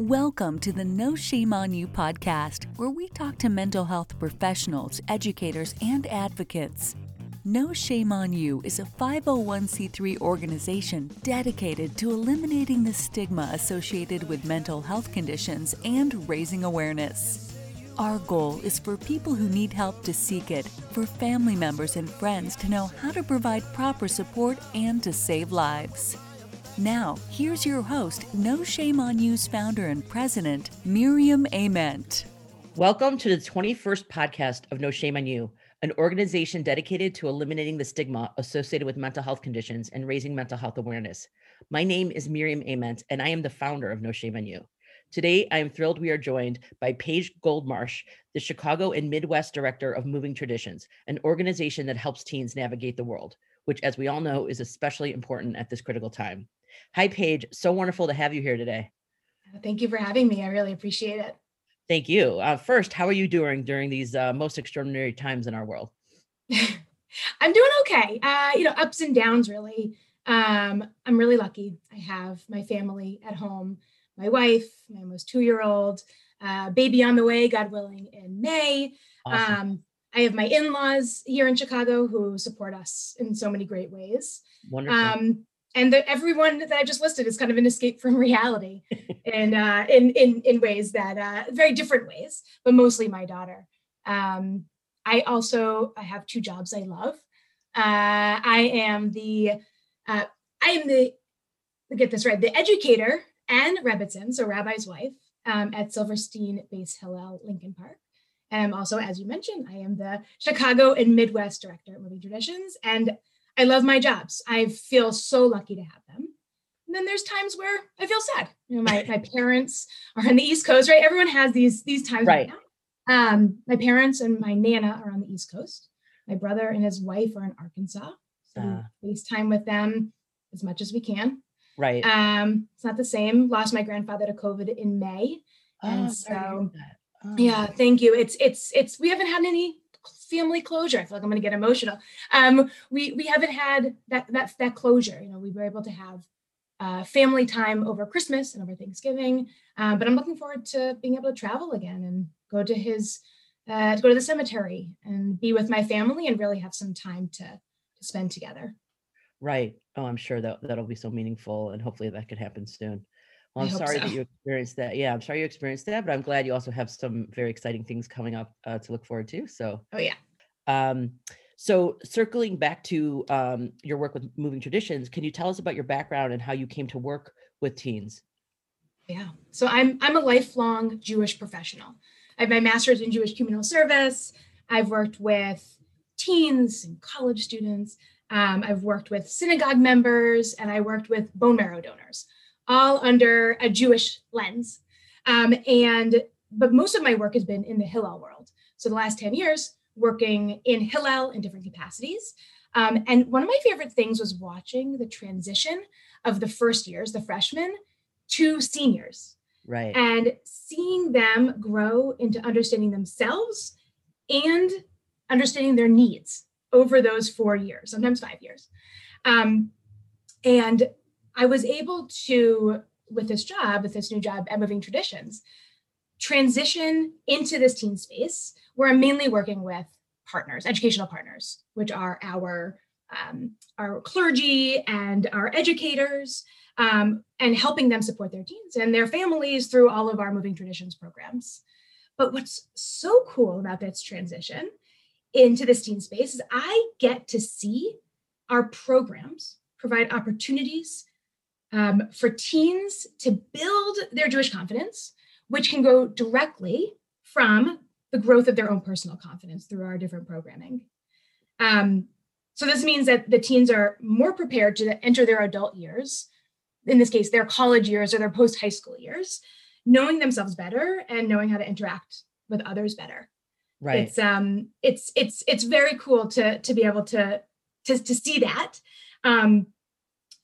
Welcome to the No Shame on You podcast, where we talk to mental health professionals, educators, and advocates. No Shame on You is a 501c3 organization dedicated to eliminating the stigma associated with mental health conditions and raising awareness. Our goal is for people who need help to seek it, for family members and friends to know how to provide proper support and to save lives. Now, here's your host, No Shame on You's founder and president, Miriam Ament. Welcome to the 21st podcast of No Shame on You, an organization dedicated to eliminating the stigma associated with mental health conditions and raising mental health awareness. My name is Miriam Ament, and I am the founder of No Shame on You. Today, I am thrilled we are joined by Paige Goldmarsh, the Chicago and Midwest Director of Moving Traditions, an organization that helps teens navigate the world, which, as we all know, is especially important at this critical time. Hi, Paige. So wonderful to have you here today. Thank you for having me. I really appreciate it. Thank you. Uh, first, how are you doing during these uh, most extraordinary times in our world? I'm doing okay. Uh, you know, ups and downs, really. Um, I'm really lucky. I have my family at home, my wife, my almost two year old, uh, baby on the way, God willing, in May. Awesome. Um, I have my in laws here in Chicago who support us in so many great ways. Wonderful. Um, and the, everyone that I just listed is kind of an escape from reality, and uh, in in in ways that uh, very different ways, but mostly my daughter. Um, I also I have two jobs I love. Uh, I am the uh, I am the get this right the educator and Rebbitzin, so Rabbi's wife um, at Silverstein Base Hillel Lincoln Park. And I'm also, as you mentioned, I am the Chicago and Midwest director at Moving Traditions, and I love my jobs. I feel so lucky to have them. And then there's times where I feel sad. You know, my, my parents are on the East Coast, right? Everyone has these these times right, right Um, my parents and my nana are on the East Coast. My brother and his wife are in Arkansas. So uh, FaceTime with them as much as we can. Right. Um, it's not the same. Lost my grandfather to COVID in May. Oh, and so oh. yeah, thank you. It's it's it's we haven't had any family closure. I feel like I'm going to get emotional. Um, we we haven't had that that that closure. You know, we were able to have uh, family time over Christmas and over Thanksgiving. Um, but I'm looking forward to being able to travel again and go to his uh, to go to the cemetery and be with my family and really have some time to to spend together. Right. Oh, I'm sure that that'll be so meaningful, and hopefully that could happen soon. Well, I'm sorry so. that you experienced that. Yeah, I'm sorry you experienced that, but I'm glad you also have some very exciting things coming up uh, to look forward to. So, oh yeah. Um, so circling back to um, your work with Moving Traditions, can you tell us about your background and how you came to work with teens? Yeah. So I'm I'm a lifelong Jewish professional. I have my master's in Jewish communal service. I've worked with teens and college students. Um, I've worked with synagogue members, and I worked with bone marrow donors all under a Jewish lens. Um, and but most of my work has been in the Hillel world. So the last 10 years working in Hillel in different capacities. Um, and one of my favorite things was watching the transition of the first years, the freshmen, to seniors. Right. And seeing them grow into understanding themselves and understanding their needs over those four years, sometimes five years. Um, and I was able to, with this job, with this new job at Moving Traditions, transition into this teen space where I'm mainly working with partners, educational partners, which are our um, our clergy and our educators, um, and helping them support their teens and their families through all of our Moving Traditions programs. But what's so cool about this transition into this teen space is I get to see our programs provide opportunities um, for teens to build their Jewish confidence, which can go directly from the growth of their own personal confidence through our different programming. Um, so this means that the teens are more prepared to enter their adult years, in this case, their college years or their post high school years, knowing themselves better and knowing how to interact with others better. Right. It's um it's it's it's very cool to to be able to to to see that. Um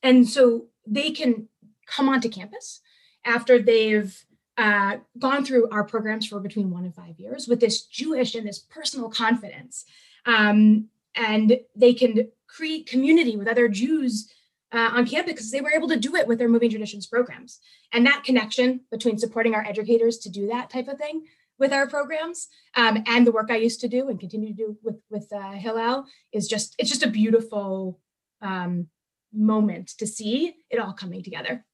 and so they can come onto campus after they've uh, gone through our programs for between one and five years with this Jewish and this personal confidence. Um, and they can create community with other Jews uh, on campus because they were able to do it with their moving traditions programs and that connection between supporting our educators to do that type of thing with our programs um, and the work i used to do and continue to do with with uh, hillel is just it's just a beautiful um, moment to see it all coming together.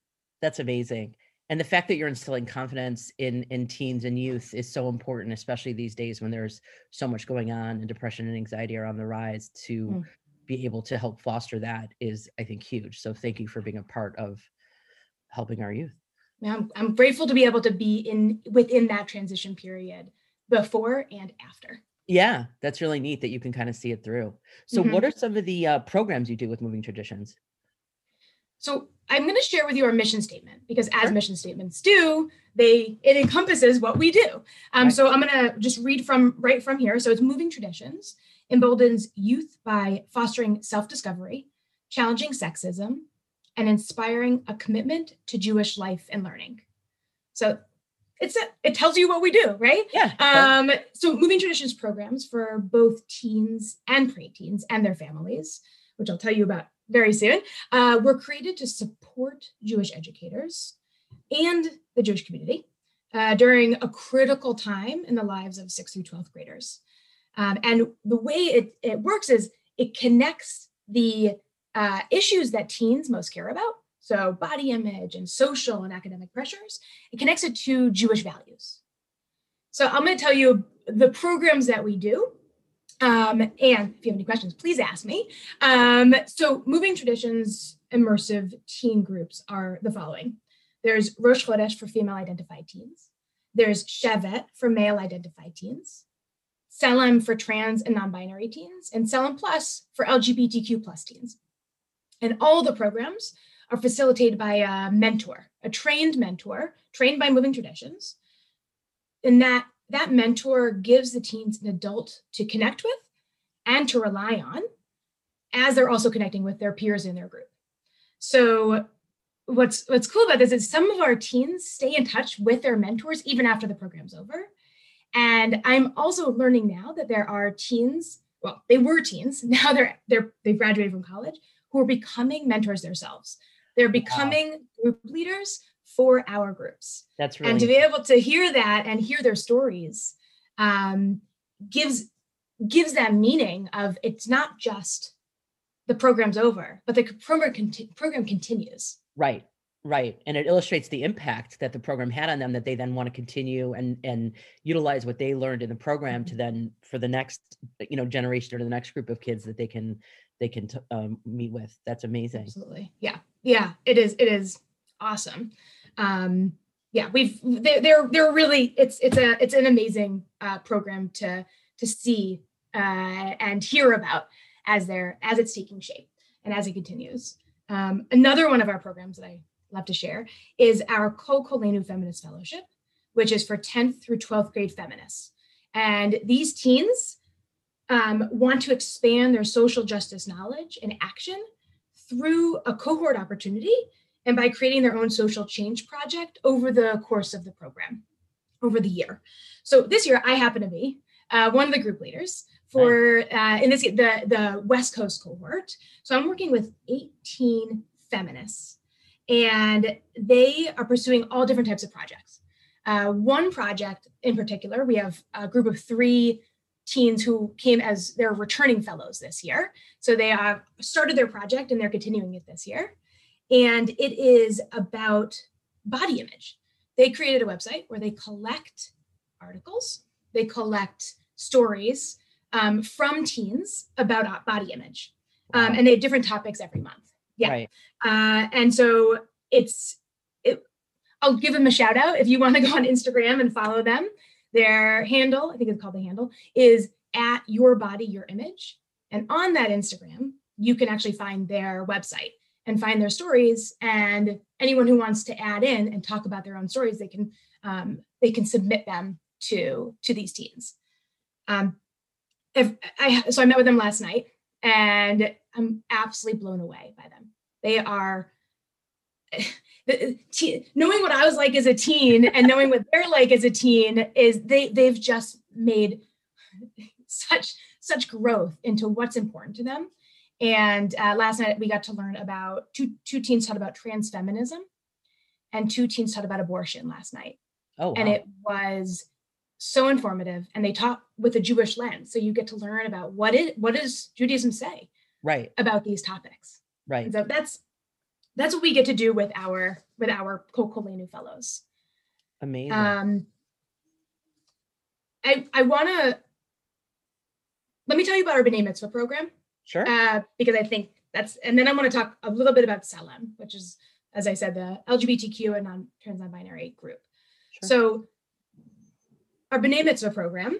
That's amazing. And the fact that you're instilling confidence in in teens and youth is so important especially these days when there's so much going on and depression and anxiety are on the rise to mm. be able to help foster that is i think huge. So thank you for being a part of helping our youth. I'm, I'm grateful to be able to be in within that transition period before and after. Yeah that's really neat that you can kind of see it through. So mm-hmm. what are some of the uh, programs you do with moving traditions so I'm going to share with you our mission statement because as sure. mission statements do, they it encompasses what we do. Um, right. So I'm going to just read from right from here. So it's moving traditions emboldens youth by fostering self-discovery, challenging sexism, and inspiring a commitment to Jewish life and learning. So it's a, it tells you what we do, right? Yeah. Um, so moving traditions programs for both teens and preteens and their families, which I'll tell you about very soon, uh, were created to support Jewish educators and the Jewish community uh, during a critical time in the lives of 6th through 12th graders. Um, and the way it, it works is it connects the uh, issues that teens most care about, so body image and social and academic pressures, it connects it to Jewish values. So I'm going to tell you the programs that we do um, and if you have any questions, please ask me. Um, so, moving traditions immersive teen groups are the following there's Rosh Chodesh for female identified teens, there's Shevet for male identified teens, Tzelem for trans and non binary teens, and Tzelem Plus for LGBTQ plus teens. And all the programs are facilitated by a mentor, a trained mentor, trained by Moving Traditions. And that that mentor gives the teens an adult to connect with and to rely on as they're also connecting with their peers in their group. So what's what's cool about this is some of our teens stay in touch with their mentors even after the program's over. And I'm also learning now that there are teens, well, they were teens, now they're they're they've graduated from college who are becoming mentors themselves. They're becoming wow. group leaders for our groups. That's really and to be able to hear that and hear their stories um, gives gives that meaning of it's not just the program's over, but the program conti- program continues. Right, right, and it illustrates the impact that the program had on them that they then want to continue and and utilize what they learned in the program to mm-hmm. then for the next you know generation or the next group of kids that they can they can t- um, meet with. That's amazing. Absolutely, yeah, yeah, it is. It is awesome. Um, yeah, we've they're they're, really it's it's a it's an amazing uh, program to to see uh, and hear about as they're as it's taking shape and as it continues. Um, another one of our programs that I love to share is our Kolenu Feminist Fellowship, which is for 10th through 12th grade feminists. And these teens um, want to expand their social justice knowledge and action through a cohort opportunity and by creating their own social change project over the course of the program, over the year. So this year, I happen to be uh, one of the group leaders for uh, in this the the West Coast cohort. So I'm working with 18 feminists, and they are pursuing all different types of projects. Uh, one project in particular, we have a group of three teens who came as their returning fellows this year. So they have started their project and they're continuing it this year. And it is about body image. They created a website where they collect articles, they collect stories um, from teens about body image. Um, and they have different topics every month. Yeah. Right. Uh, and so it's, it, I'll give them a shout out if you want to go on Instagram and follow them. Their handle, I think it's called the handle, is at your body, your image. And on that Instagram, you can actually find their website and find their stories. And anyone who wants to add in and talk about their own stories, they can um, they can submit them to to these teens. Um, if I so I met with them last night, and I'm absolutely blown away by them. They are knowing what I was like as a teen and knowing what they're like as a teen is they they've just made such such growth into what's important to them And uh, last night we got to learn about two two teens taught about trans feminism, and two teens taught about abortion last night. Oh, wow. and it was so informative. And they taught with a Jewish lens, so you get to learn about what it what does Judaism say right, about these topics. right. And so that's that's what we get to do with our with our Kol Kolenu fellows. Amazing. Um, I I want to let me tell you about our B'nai Mitzvah program sure. uh, because I think that's, and then I want to talk a little bit about Tzelem, which is, as I said, the LGBTQ and non trans non-binary group. Sure. So our B'nai Mitzvah program,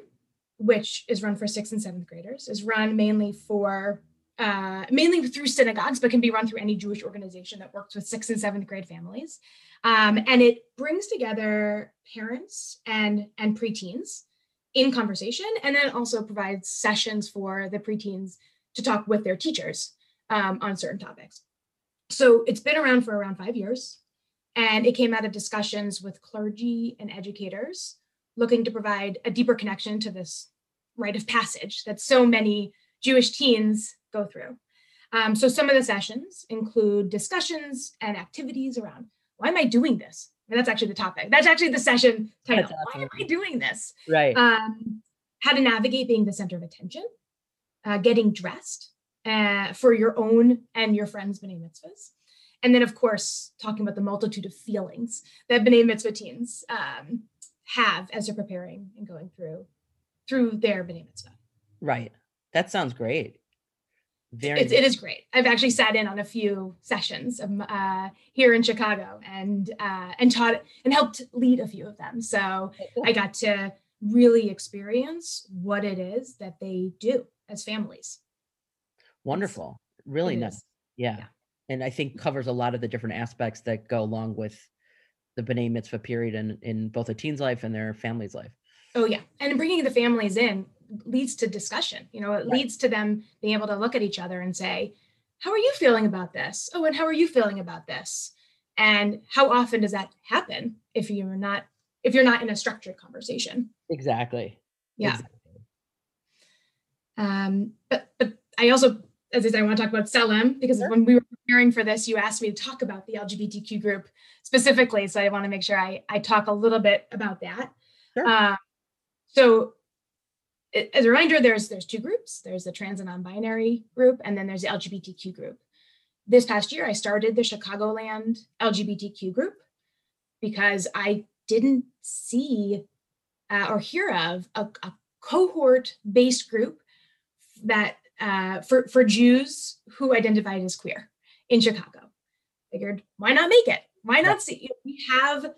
which is run for sixth and seventh graders, is run mainly for uh, mainly through synagogues, but can be run through any Jewish organization that works with sixth and seventh grade families. Um, and it brings together parents and and preteens in conversation, and then also provides sessions for the preteens to talk with their teachers um, on certain topics. So it's been around for around five years, and it came out of discussions with clergy and educators looking to provide a deeper connection to this rite of passage that so many Jewish teens go through. Um, so some of the sessions include discussions and activities around why am I doing this? And that's actually the topic. That's actually the session title. That's Why am. I doing this? right. um, how to navigate being the center of attention, uh, getting dressed uh, for your own and your friends' B'nai Mitzvahs. And then, of course, talking about the multitude of feelings that B'nai Mitzvah teens um, have as they're preparing and going through through their B'nai Mitzvah. right. That sounds great. Very. It's, it is great. I've actually sat in on a few sessions of, uh, here in Chicago and uh, and taught and helped lead a few of them. So I got to really experience what it is that they do as families. Wonderful. Really nice. Yeah. Yeah. And I think covers a lot of the different aspects that go along with the B'nai Mitzvah period in, in both a teen's life and their family's life. Oh yeah, and bringing the families in leads to discussion. You know, it Right. leads to them being able to look at each other and say, "How are you feeling about this? Oh, and how are you feeling about this?" And how often does that happen if you're not if you're not in a structured conversation? Exactly. Yeah. Exactly. Um, but but I also, as I said, I want to talk about Tzelem because Sure. when we were preparing for this, you asked me to talk about the LGBTQ group specifically. So I want to make sure I I talk a little bit about that. Sure. Um, so as a reminder, there's there's two groups. There's the trans and non-binary group, and then there's the LGBTQ group. This past year, I started the Chicagoland LGBTQ group because I didn't see uh, or hear of a, a cohort-based group that uh, for for Jews who identified as queer in Chicago. Figured why not make it? Why not see? We have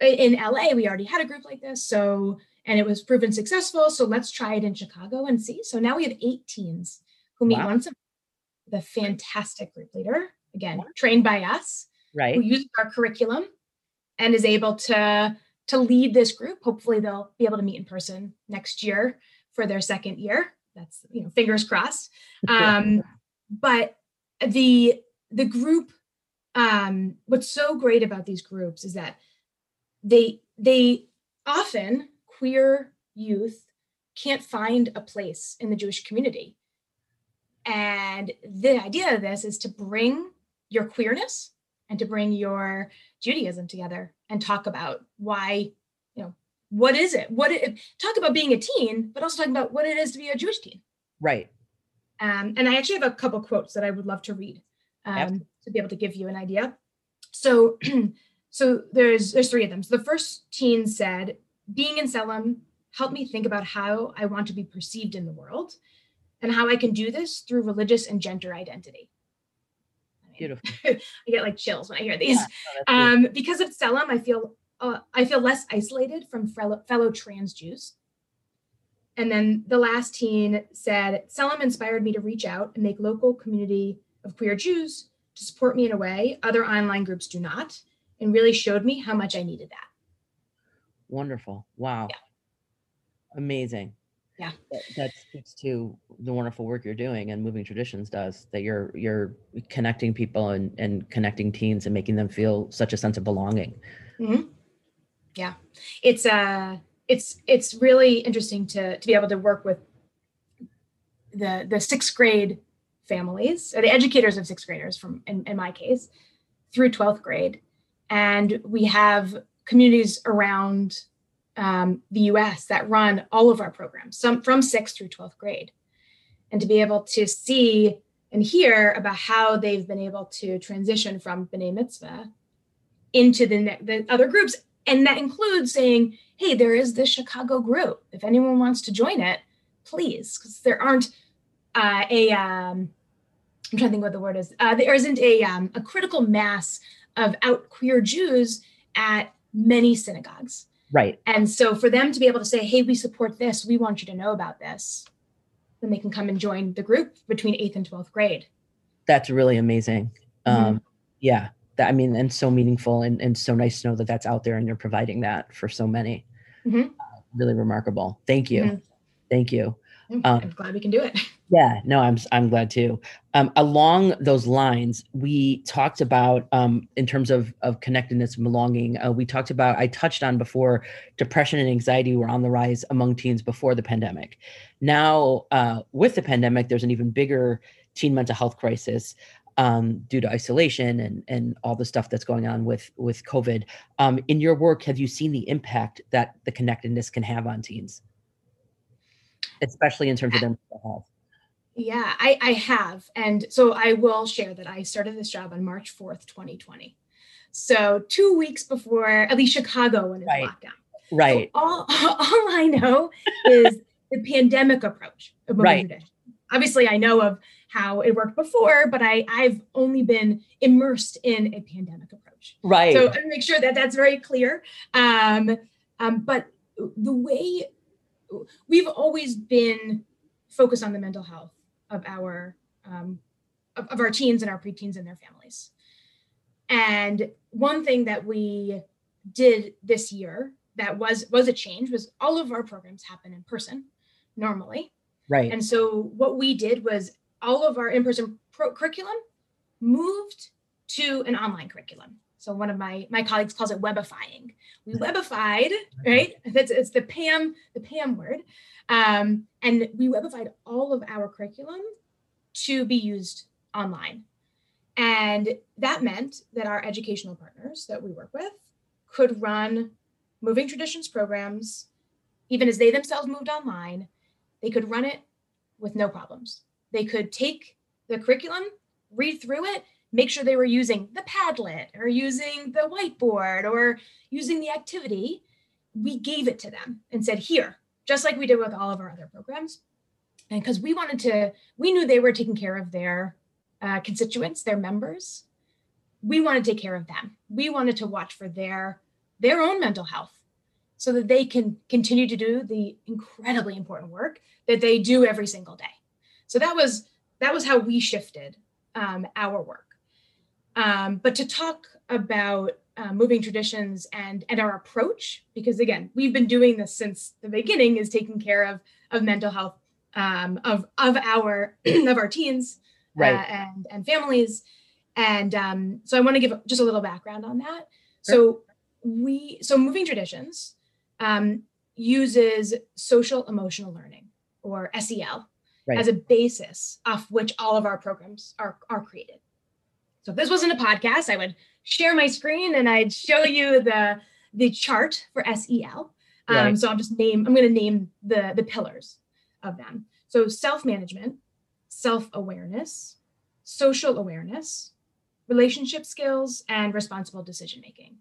in LA, we already had a group like this, so and it was proven successful. So let's try it in Chicago and see. So now we have eight teens who meet Wow. once a month. The fantastic group leader, again Wow. trained by us, Right. who uses our curriculum and is able to to lead this group. Hopefully, they'll be able to meet in person next year for their second year. That's you know, fingers crossed. Um, but the the group, um, what's so great about these groups is that they they often queer youth can't find a place in the Jewish community. And the idea of this is to bring your queerness and to bring your Judaism together and talk about why, what is it? What it, talk about being a teen, but also talk about what it is to be a Jewish teen. right. Um, and I actually have a couple quotes that I would love to read um, to be able to give you an idea. So, so there's there's three of them. So the first teen said, "Being in Tzelem helped me think about how I want to be perceived in the world, and how I can do this through religious and gender identity." I mean, Beautiful. I get like chills when I hear these. Yeah. Um, because of Tzelem, I feel uh, I feel less isolated from fellow, fellow trans Jews. And then the last teen said, Tzelem inspired me to reach out and make local community of queer Jews to support me in a way other online groups do not, and really showed me how much I needed that. Wonderful. Wow. Yeah. Amazing. Yeah. That, that speaks to the wonderful work you're doing and moving traditions does that you're you're connecting people and, and connecting teens and making them feel such a sense of belonging. Yeah, it's uh, it's it's really interesting to to be able to work with the the sixth grade families, or the educators of sixth graders from in, in my case, through 12th grade. And we have communities around um, the US that run all of our programs, some from sixth through 12th grade. And to be able to see and hear about how they've been able to transition from B'nai Mitzvah into the, the other groups. And that includes saying, hey, there is this Chicago group. If anyone wants to join it, please, because there aren't uh, a, um, I'm trying to think what the word is. Uh, there isn't a, um, a critical mass of out queer Jews at many synagogues. Right. And so for them to be able to say, hey, we support this, we want you to know about this, then they can come and join the group between eighth and 12th grade. That's really amazing. Mm-hmm. Um, yeah. That, I mean, and so meaningful and, and so nice to know that that's out there and you're providing that for so many. Mm-hmm. Uh, really remarkable. Thank you. Mm-hmm. Thank you. Um, I'm glad we can do it. Yeah, no, I'm I'm glad too. Um, along those lines, we talked about um, in terms of of connectedness and belonging. Uh, we talked about I touched on before depression and anxiety were on the rise among teens before the pandemic. Now, uh, with the pandemic, there's an even bigger teen mental health crisis um, due to isolation and and all the stuff that's going on with with COVID. Um, in your work, have you seen the impact that the connectedness can have on teens? especially in terms of their mental health? Yeah, I, I have. And so I will share that I started this job on March 4th, 2020. So two weeks before, at least Chicago went into right. lockdown. Right. So all, all I know is the pandemic approach of right. Obviously, I know of how it worked before, but I, I've only been immersed in a pandemic approach. Right. So I make sure that that's very clear. Um, um, but the way we've always been focused on the mental health of our um, of, of our teens and our preteens and their families. And one thing that we did this year that was was a change was all of our programs happen in person normally. Right. And so what we did was all of our in-person pro- curriculum moved to an online curriculum. So one of my my colleagues calls it webifying. We webified, right? That's it's the PAM the PAM word, um, and we webified all of our curriculum to be used online, and that meant that our educational partners that we work with could run moving traditions programs, even as they themselves moved online. They could run it with no problems. They could take the curriculum, read through it, make sure they were using the Padlet or using the whiteboard or using the activity, we gave it to them and said, here, just like we did with all of our other programs. And because we wanted to, we knew they were taking care of their uh, constituents, their members. We want to take care of them. We wanted to watch for their their own mental health so that they can continue to do the incredibly important work that they do every single day. So that was that was how we shifted um, our work. Um, but to talk about uh, moving traditions and and our approach, because again, we've been doing this since the beginning, is taking care of of mental health um, of of our of our teens right. uh, and and families, and um, so I want to give just a little background on that. Sure. So we so moving traditions um, uses social emotional learning or SEL right. as a basis off which all of our programs are are created. So if this wasn't a podcast, I would share my screen and I'd show you the the chart for SEL. Um, right. So I'm just name I'm going to name the the pillars of them. So self management, self awareness, social awareness, relationship skills, and responsible decision making.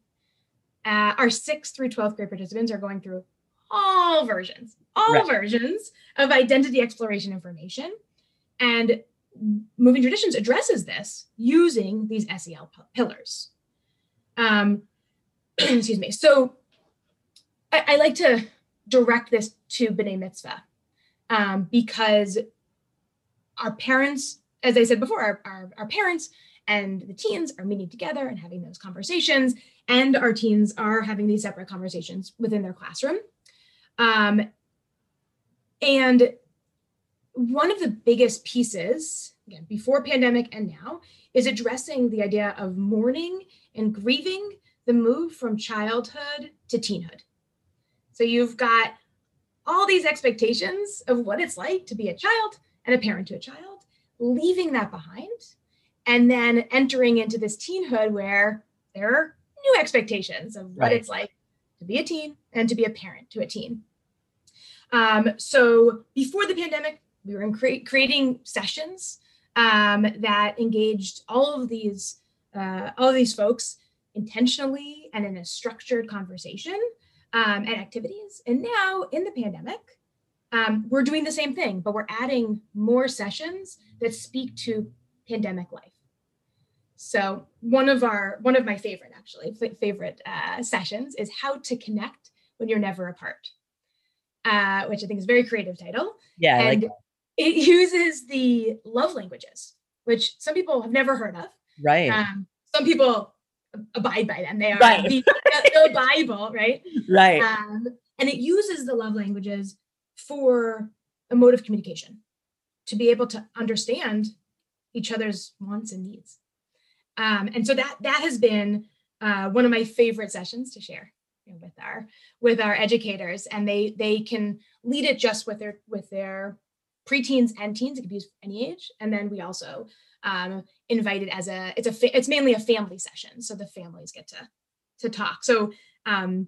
Uh, our sixth through 12th grade participants are going through all versions, all right. versions of identity exploration information. And moving traditions addresses this using these SEL p- pillars. Um, excuse me. So I, I, like to direct this to B'nai Mitzvah um, because our parents, as I said before, our, our, our parents and the teens are meeting together and having those conversations, and our teens are having these separate conversations within their classroom. Um, and one of the biggest pieces, again, before pandemic and now, is addressing the idea of mourning and grieving the move from childhood to teenhood. So you've got all these expectations of what it's like to be a child and a parent to a child. leaving that behind and then entering into this teenhood where there are new expectations of what Right. it's like to be a teen and to be a parent to a teen. Um, so before the pandemic, we were in cre- creating sessions um, that engaged all of these uh, all of these folks intentionally and in a structured conversation um, and activities. And now in the pandemic, um, we're doing the same thing, but we're adding more sessions that speak to pandemic life. So one of our one of my favorite actually favorite uh, sessions is how to connect when you're never apart, uh, which I think is a very creative title Yeah, and like it uses the love languages, which some people have never heard of. right, Um, some people abide by them. They are Right. the, the Bible, right? right, Um, and it uses the love languages for emotive communication to be able to understand each other's wants and needs. Um, and so that that has been uh, one of my favorite sessions to share you know, with our with our educators, and they they can lead it just with their with their preteens and teens. It could be used for any age, and then we also um, invite it as a it's a fa- it's mainly a family session, so the families get to to talk. So um,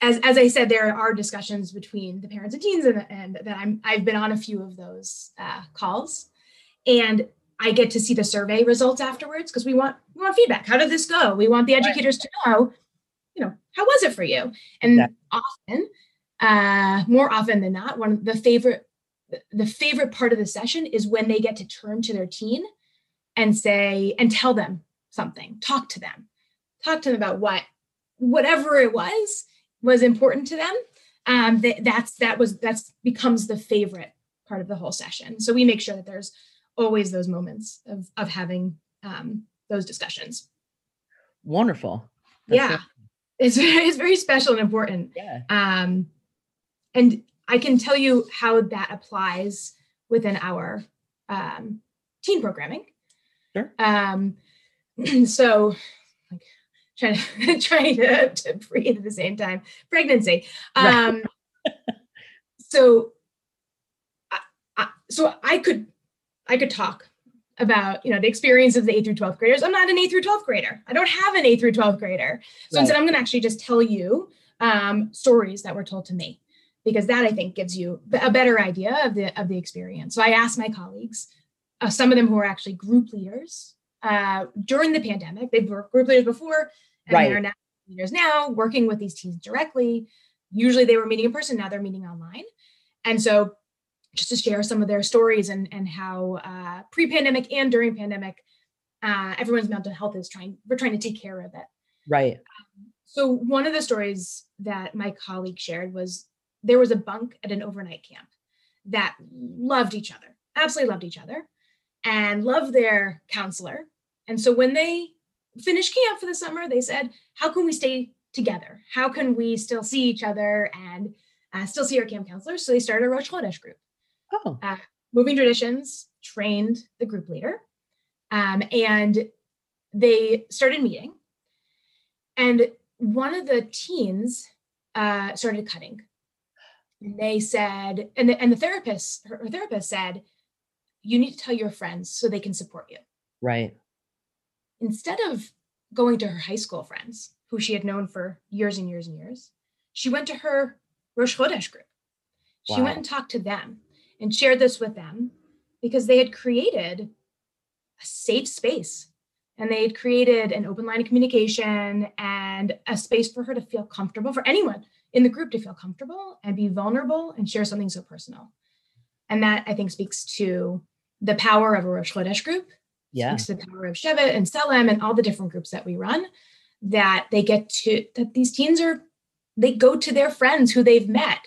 as as I said, there are discussions between the parents and teens, and, and that I'm I've been on a few of those uh, calls, and I get to see the survey results afterwards because we want we want feedback. How did this go? We want the educators to know, you know, how was it for you? And Exactly. often, uh, more often than not, one of the favorite the favorite part of the session is when they get to turn to their teen and say and tell them something, talk to them, talk to them about what whatever it was was important to them um that that's that was that's becomes the favorite part of the whole session so we make sure that there's always those moments of of having um those discussions. Wonderful. That's yeah. it's it's very special and important. Yeah, um and i can tell you how that applies within our um teen programming. Sure. um so like trying to trying to, to breathe at the same time. Pregnancy. Right. um so I, I, so i could i could talk about you know the experience of the 8th through 12th graders. I'm not an 8th through 12th grader. I don't have an 8th through 12th grader. So Right. instead i'm going to actually just tell you um, stories that were told to me because that i think gives you a better idea of the of the experience. So i asked my colleagues uh, some of them who are actually group leaders uh, during the pandemic. They were group leaders before and Right. they're now leaders now working with these teams directly. Usually they were meeting in person now they're meeting online. And so just to share some of their stories and and how uh, pre-pandemic and during pandemic uh, everyone's mental health is trying we're trying to take care of it. Right, so one of the stories that my colleague shared was there was a bunk at an overnight camp that loved each other absolutely loved each other and loved their counselor. And so when they finished camp for the summer they said how can we stay together? How can we still see each other and uh, still see our camp counselors? So they started a rosh chodesh group oh, moving traditions trained the group leader um, and they started meeting. And one of the teens uh, started cutting. And they said and the, and the therapist her, her therapist said you need to tell your friends so they can support you. Right, instead of going to her high school friends who she had known for years and years and years she went to her rosh chodesh group. She Wow. went and talked to them and shared this with them because they had created a safe space and they had created an open line of communication and a space for her to feel comfortable for anyone in the group to feel comfortable and be vulnerable and share something so personal. And that i think speaks to the power of a rosh chodesh group. Yeah, speaks to the power of Shevet and Tzelem and all the different groups that we run, that they get to, that these teens are, they go to their friends who they've met,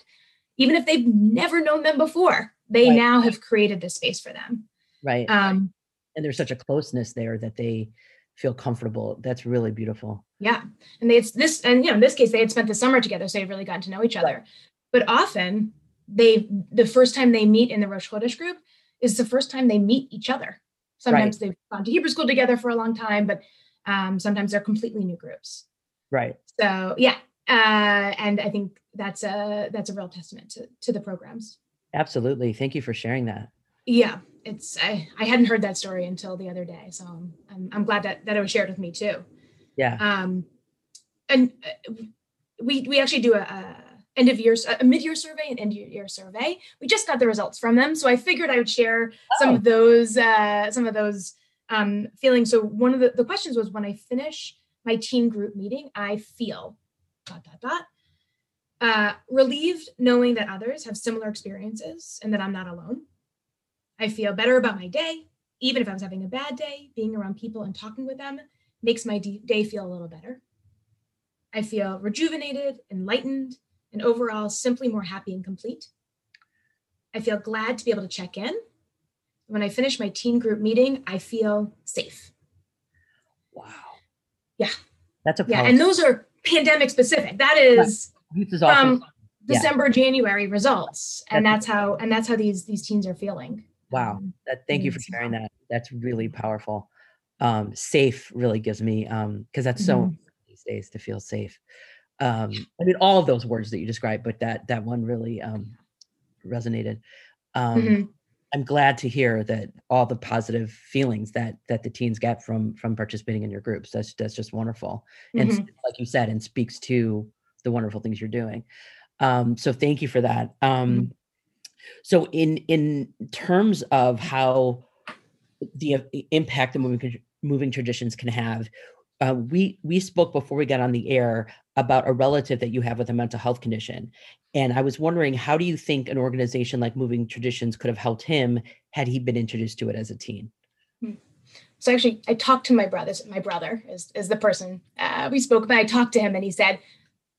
even if they've never known them before. They Right. now have created this space for them. right. Um, and there's such a closeness there that they feel comfortable. That's really beautiful. yeah. And they, it's this, and you know, in this case, they had spent the summer together, so they've really gotten to know each other. But often they, the first time they meet in the Rosh Chodesh group is the first time they meet each other. Sometimes they've gone to Hebrew school together for a long time, but um, sometimes they're completely new groups. Right. so yeah uh, and i think that's a that's a real testament to to the programs Absolutely. Thank you for sharing that. Yeah, it's I, I hadn't heard that story until the other day, so I'm I'm glad that that it was shared with me too. Yeah. Um, and uh, we we actually do a, a end of year a mid year survey and end of year survey. We just got the results from them, so I figured I would share oh. some of those uh, some of those um, feelings. So one of the, the questions was when I finish my team group meeting, I feel dot dot dot uh, relieved knowing that others have similar experiences and that I'm not alone. I feel better about my day, even if I was having a bad day. Being around people and talking with them makes my day feel a little better. I feel rejuvenated, enlightened, and overall simply more happy and complete. I feel glad to be able to check in. When I finish my teen group meeting, I feel safe. Wow. Yeah. That's a yeah, and those are pandemic specific. That is Youth is from December, yeah. January results, and that's, that's how and that's how these these teens are feeling. Wow. Um, that, thank you for sharing that. That's really powerful. Um, safe really gives me um because that's so mm-hmm. these days to feel safe. Um, I mean all of those words that you described, but that that one really um resonated. Um mm-hmm. I'm glad to hear that all the positive feelings that that the teens get from from participating in your groups. That's that's just wonderful. And mm-hmm. like you said, and speaks to the wonderful things you're doing. Um, so thank you for that. Um, mm-hmm. So in in terms of how the uh, impact the moving moving traditions can have, uh, we we spoke before we got on the air about a relative that you have with a mental health condition, and I was wondering how do you think an organization like Moving Traditions could have helped him had he been introduced to it as a teen? Hmm. So actually, I talked to my brother. My brother is is the person uh, we spoke about. I talked to him, and he said,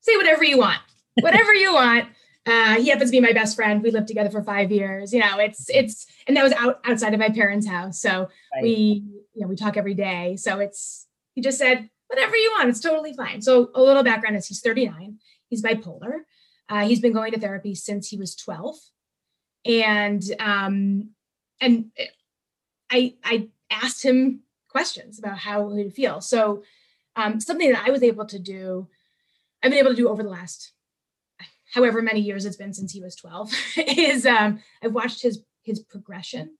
"Say whatever you want, whatever you want." Uh, he happens to be my best friend. We lived together for five years. You know, it's it's, and that was out outside of my parents' house. So right. we, you know, we talk every day. So it's he just said whatever you want. It's totally fine. So a little background is he's 39. He's bipolar. Uh, he's been going to therapy since he was 12, and um, and I I asked him questions about how he would feel. So um, something that I was able to do, I've been able to do over the last however many years it's been since he was 12 is um, i've watched his his progression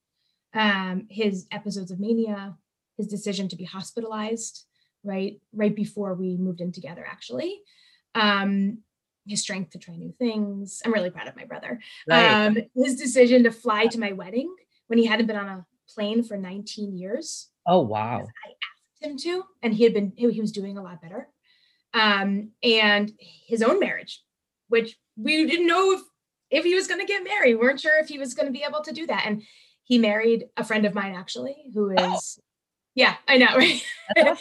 um, his episodes of mania his decision to be hospitalized right right before we moved in together actually um, his strength to try new things. I'm really proud of my brother. Right. um, his decision to fly to my wedding when he hadn't been on a plane for 19 years oh wow. i asked him to and he had been he was doing a lot better um, and his own marriage which we didn't know if, if he was going to get married. We weren't sure if he was going to be able to do that. And he married a friend of mine, actually, who is, oh. oh. yeah, I know, right?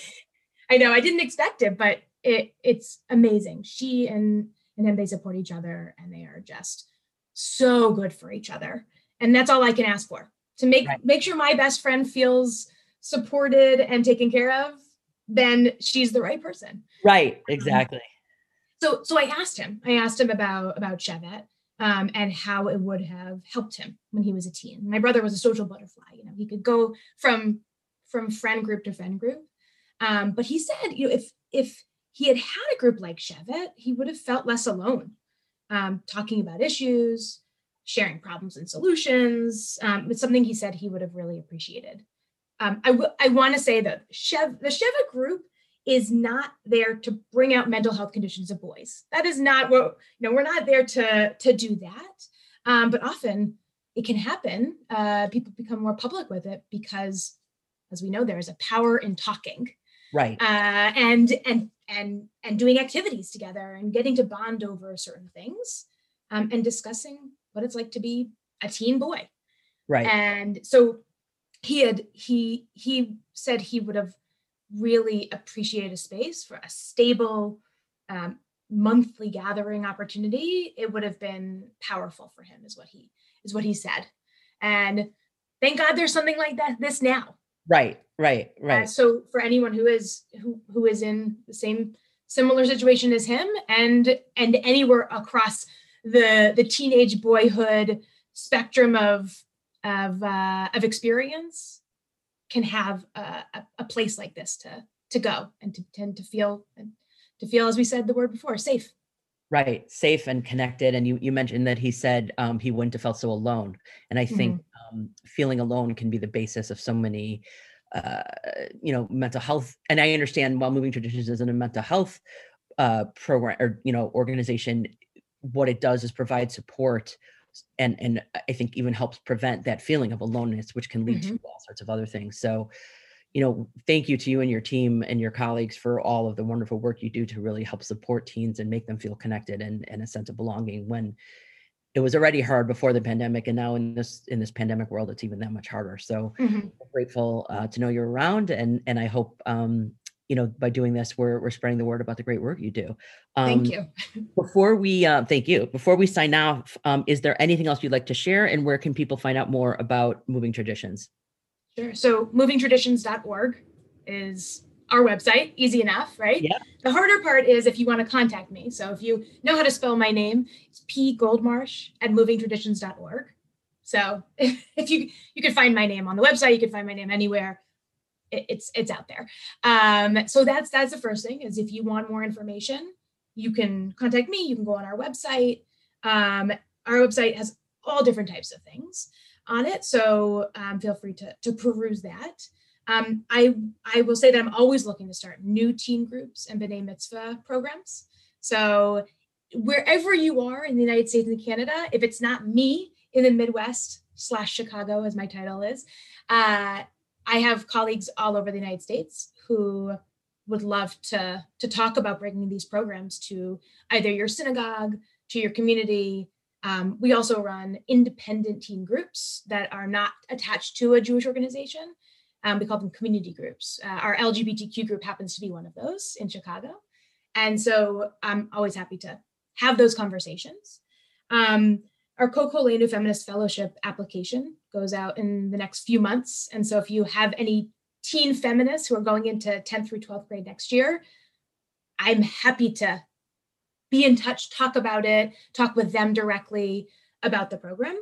I know. I didn't expect it, but it it's amazing. She and and him they support each other, and they are just so good for each other. And that's all I can ask for to make right. make sure my best friend feels supported and taken care of. Then she's the right person. Right. Exactly. Um, so so I asked him. I asked him about about Shevet um, and how it would have helped him when he was a teen. My brother was a social butterfly. You know, he could go from from friend group to friend group. Um, but he said, you know, if if he had had a group like Shevet, he would have felt less alone, um, talking about issues, sharing problems and solutions. Um, it's something he said he would have really appreciated. Um, I, w- I want to say that Chev- the Sheva group is not there to bring out mental health conditions of boys. That is not what, you know, we're not there to, to do that. Um, but often it can happen. Uh, people become more public with it because, as we know, there is a power in talking. Right. Uh, and, and, and, and doing activities together and getting to bond over certain things um, and discussing what it's like to be a teen boy. Right. And so he had, he, he said he would have really appreciated a space for a stable um, monthly gathering opportunity. It would have been powerful for him is what he is what he said. And thank god there's something like that this now. Right right right. Uh, so for anyone who is who who is in the same similar situation as him and and anywhere across the the teenage boyhood spectrum of of uh, of experience can have a, a, place like this to to go and to tend to feel and to feel as we said the word before safe. Right safe and connected and you you mentioned that he said um, he wouldn't have felt so alone and i think um, feeling alone can be the basis of so many uh, you know mental health and i understand while moving traditions isn't a mental health uh, program or you know organization what it does is provide support and and i think even helps prevent that feeling of aloneness which can lead mm-hmm. to all sorts of other things so you know thank you to you and your team and your colleagues for all of the wonderful work you do to really help support teens and make them feel connected and, and a sense of belonging when it was already hard before the pandemic and now in this in this pandemic world it's even that much harder so mm-hmm. grateful uh, to know you're around and and i hope um, you know by doing this we're we're spreading the word about the great work you do. Um, thank you. before we uh, thank you. Before we sign off um, is there anything else you'd like to share and where can people find out more about moving traditions? Sure. So movingtraditions.org is our website easy enough right? Yeah. The harder part is if you want to contact me. So if you know how to spell my name it's p goldmarsh at movingtraditions.org so if you you can find my name on the website you can find my name anywhere it's it's out there. Um, so that's that's the first thing is if you want more information, you can contact me. You can go on our website. Um, our website has all different types of things on it, so um, feel free to to peruse that. Um, I I will say that I'm always looking to start new teen groups and b'nai mitzvah programs. So wherever you are in the United States and Canada, if it's not me in the Midwest slash Chicago, as my title is, uh, I have colleagues all over the United States who would love to to talk about bringing these programs to either your synagogue, to your community. Um, we also run independent teen groups that are not attached to a Jewish organization. Um, we call them community groups. Uh, our LGBTQ group happens to be one of those in Chicago. And so I'm always happy to have those conversations. Um, our Kol Koleinu Feminist Fellowship application goes out in the next few months. And so if you have any teen feminists who are going into 10th through 12th grade next year, I'm happy to be in touch, talk about it, talk with them directly about the program.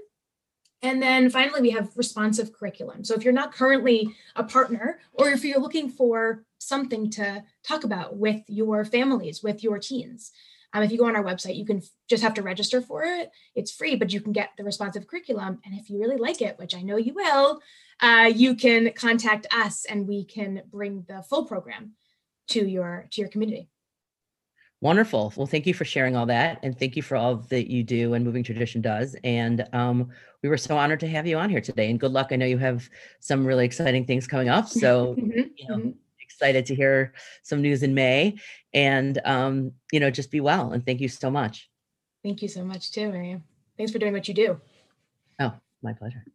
And then finally, we have responsive curriculum. So if you're not currently a partner, or if you're looking for something to talk about with your families, with your teens, um, if you go on our website, you can f- just have to register for it. It's free, but you can get the responsive curriculum. And if you really like it, which I know you will, uh, you can contact us and we can bring the full program to your to your community. Wonderful. Well, thank you for sharing all that, and thank you for all that you do and Moving Tradition does. And um, we were so honored to have you on here today. And good luck. I know you have some really exciting things coming up. So, mm-hmm. you know, mm-hmm excited to hear some news in May. And, um, you know, just be well. And thank you so much. Thank you so much, too, Miriam. Thanks for doing what you do. Oh, my pleasure.